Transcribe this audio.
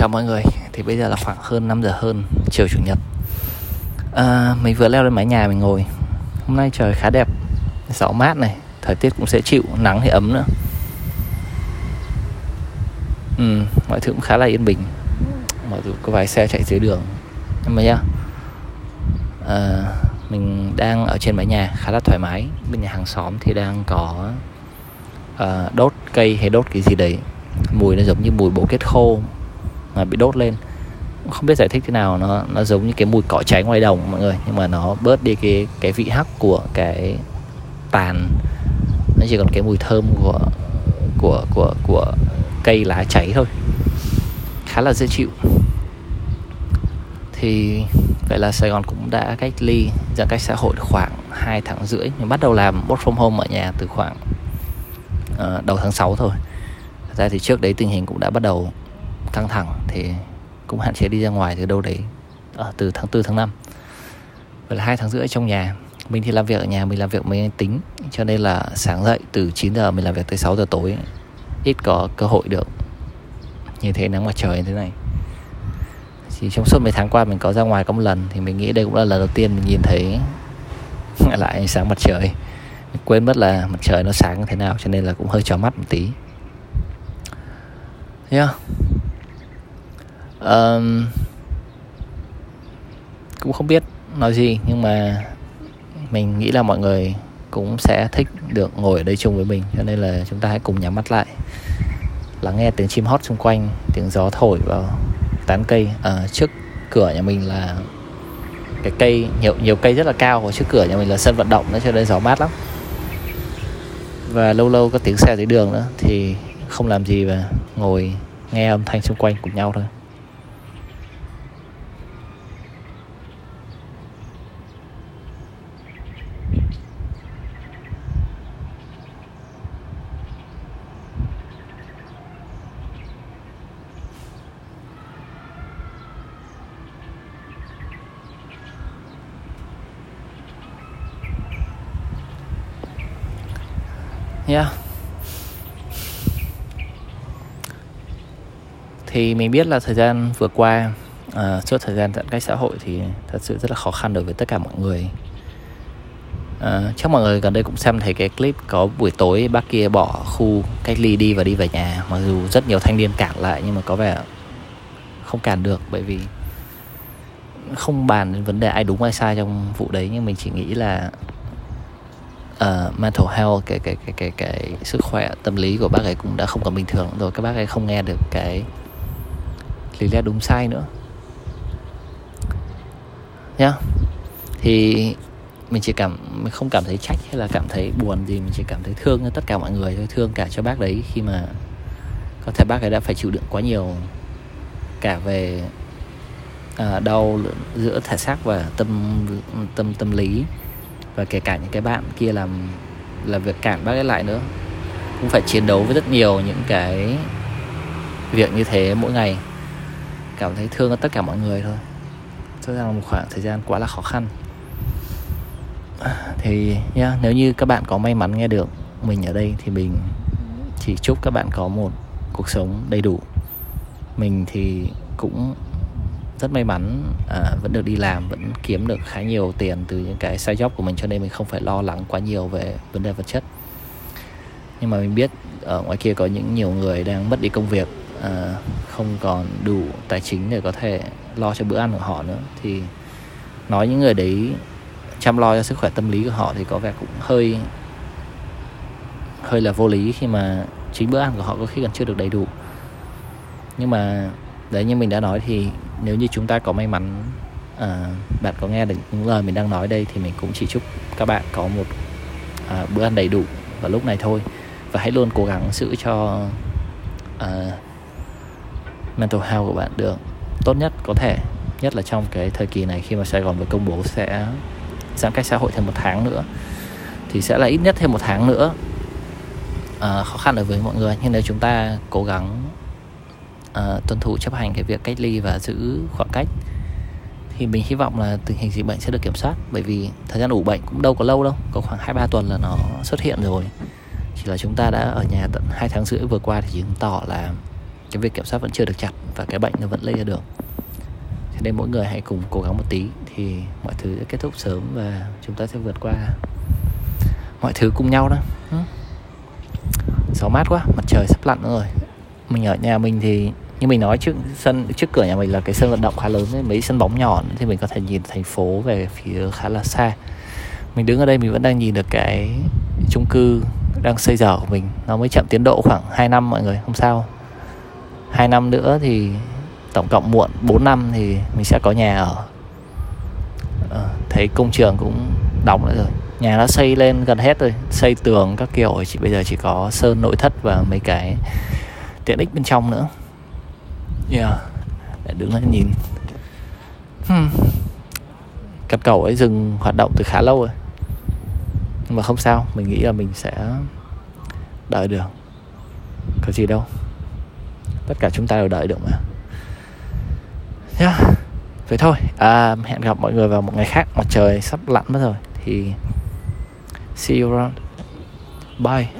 chào mọi người. Thì bây giờ là khoảng hơn 5 giờ hơn Chiều Chủ nhật. À, Mình vừa leo lên mái nhà mình ngồi. Hôm nay trời khá đẹp. Gió mát này Thời tiết cũng sẽ chịu Nắng thì ấm nữa. Ừ, Mọi thứ cũng khá là yên bình. Mặc dù có vài xe chạy dưới đường. Nhưng mà nhá à, Mình đang ở trên mái nhà khá là thoải mái. Bên nhà hàng xóm thì đang có à, Đốt cây hay đốt cái gì đấy. Mùi nó giống như mùi bổ kết khô mà bị đốt lên. Không biết giải thích thế nào nó nó giống như cái mùi cỏ cháy ngoài đồng mọi người nhưng mà nó bớt đi cái cái vị hắc của cái tàn. Nó chỉ còn cái mùi thơm của của của của cây lá cháy thôi. Khá là dễ chịu. Thì vậy là Sài Gòn cũng đã cách ly giãn cách xã hội khoảng 2 tháng rưỡi. Mình bắt đầu làm work from home ở nhà từ khoảng uh, đầu tháng 6 thôi. Thật ra thì trước đấy tình hình cũng đã bắt đầu căng thẳng thì cũng hạn chế đi ra ngoài từ đâu đấy ở từ tháng 4 tháng 5 vậy là hai tháng rưỡi trong nhà, mình thì làm việc ở nhà, mình làm việc máy tính, cho nên là sáng dậy từ 9 giờ mình làm việc tới 6 giờ tối, ít có cơ hội được như thế nắng mặt trời như thế này. Chỉ trong suốt mấy tháng qua mình có ra ngoài có một lần thì mình nghĩ đây cũng là lần đầu tiên mình nhìn thấy lại ánh sáng mặt trời. Mình quên mất là mặt trời nó sáng như thế nào cho nên là cũng hơi chó mắt một tí. Yeah um, cũng không biết nói gì nhưng mà mình nghĩ là mọi người cũng sẽ thích được ngồi ở đây chung với mình cho nên là chúng ta hãy cùng nhắm mắt lại lắng nghe tiếng chim hót xung quanh tiếng gió thổi vào tán cây. À, trước cửa nhà mình là cái cây nhiều nhiều cây rất là cao và trước cửa nhà mình là sân vận động nữa cho nên gió mát lắm. Và lâu lâu có tiếng xe dưới đường nữa thì không làm gì và ngồi nghe âm thanh xung quanh cùng nhau thôi. Yeah. Thì mình biết là thời gian vừa qua ờ, uh, suốt thời gian giãn cách xã hội thì thật sự rất là khó khăn đối với tất cả mọi người. Uh, chắc mọi người gần đây cũng xem thấy cái clip có buổi tối bác kia bỏ khu cách ly đi và đi về nhà mặc dù rất nhiều thanh niên cản lại nhưng mà có vẻ không cản được bởi vì không bàn đến vấn đề ai đúng ai sai trong vụ đấy nhưng mình chỉ nghĩ là uh, mental health cái cái cái cái cái sức khỏe tâm lý của bác ấy cũng đã không còn bình thường rồi. Các bác ấy không nghe được cái lý lẽ đúng sai nữa. Nhá. Yeah. thì mình chỉ cảm mình không cảm thấy trách hay là cảm thấy buồn gì mình chỉ cảm thấy thương cho tất cả mọi người thôi thương cả cho bác đấy khi mà có thể bác ấy đã phải chịu đựng quá nhiều cả về à, đau giữa thể xác và tâm tâm tâm lý và kể cả những cái bạn kia làm là việc cản bác ấy lại nữa. Cũng phải chiến đấu với rất nhiều những cái việc như thế mỗi ngày. Cảm thấy thương tất cả mọi người thôi. Cho rằng là một khoảng thời gian quá là khó khăn. Thì nha nếu như các bạn có may mắn nghe được mình ở đây thì mình chỉ chúc các bạn có một cuộc sống đầy đủ. Mình thì cũng rất may mắn à, vẫn được đi làm vẫn kiếm được khá nhiều tiền từ những cái side job của mình cho nên mình không phải lo lắng quá nhiều về vấn đề vật chất. Nhưng mà mình biết ở ngoài kia có những nhiều người đang mất đi công việc à, không còn đủ tài chính để có thể lo cho bữa ăn của họ nữa. Thì nói những người đấy chăm lo cho sức khỏe tâm lý của họ thì có vẻ cũng hơi hơi là vô lý khi mà chính bữa ăn của họ có khi còn chưa được đầy đủ. Nhưng mà đấy như mình đã nói thì nếu như chúng ta có may mắn à, bạn có nghe được những lời mình đang nói đây thì mình cũng chỉ chúc các bạn có một à, bữa ăn đầy đủ vào lúc này thôi. Và hãy luôn cố gắng giữ cho à, mental health của bạn được tốt nhất có thể nhất là trong cái thời kỳ này khi mà Sài Gòn vừa công bố sẽ giãn cách xã hội thêm một tháng nữa thì sẽ là ít nhất thêm một tháng nữa. À, khó khăn đối với mọi người nhưng nếu chúng ta cố gắng uh, tuân thủ chấp hành cái việc cách ly và giữ khoảng cách. Thì mình hy vọng là tình hình dịch bệnh sẽ được kiểm soát bởi vì thời gian ủ bệnh cũng đâu có lâu đâu có khoảng hai ba tuần là nó xuất hiện rồi. Chỉ là chúng ta đã ở nhà tận hai tháng rưỡi vừa qua thì chứng tỏ là cái việc kiểm soát vẫn chưa được chặt và cái bệnh nó vẫn lây ra được cho nên mỗi người hãy cùng cố gắng một tí thì mọi thứ sẽ kết thúc sớm và chúng ta sẽ vượt qua mọi thứ cùng nhau đó. Gió mát quá mặt trời sắp lặn rồi mình ở nhà mình thì như mình nói trước sân trước cửa nhà mình là cái sân vận động khá lớn ấy, mấy sân bóng nhỏ thì mình có thể nhìn thành phố về phía khá là xa. Mình đứng ở đây mình vẫn đang nhìn được cái chung cư đang xây dở của mình. Nó mới chậm tiến độ khoảng 2 năm mọi người không sao. 2 năm nữa thì tổng cộng muộn 4 năm thì mình sẽ có nhà ở. À, thấy công trường cũng đóng lại rồi. Nhà nó xây lên gần hết rồi xây tường các kiểu. Chỉ bây giờ chỉ có sơn nội thất và mấy cái tiện ích bên trong nữa. Yeah. Để đứng lên nhìn. Hmm. căn cầu ấy dừng hoạt động từ khá lâu rồi. Nhưng mà không sao mình nghĩ là mình sẽ đợi được. Có gì đâu. Tất cả chúng ta đều đợi được mà. Yeah. vậy thôi. À, hẹn gặp mọi người vào một ngày khác. Mặt trời sắp lặn mất rồi. Thì see you around. Bye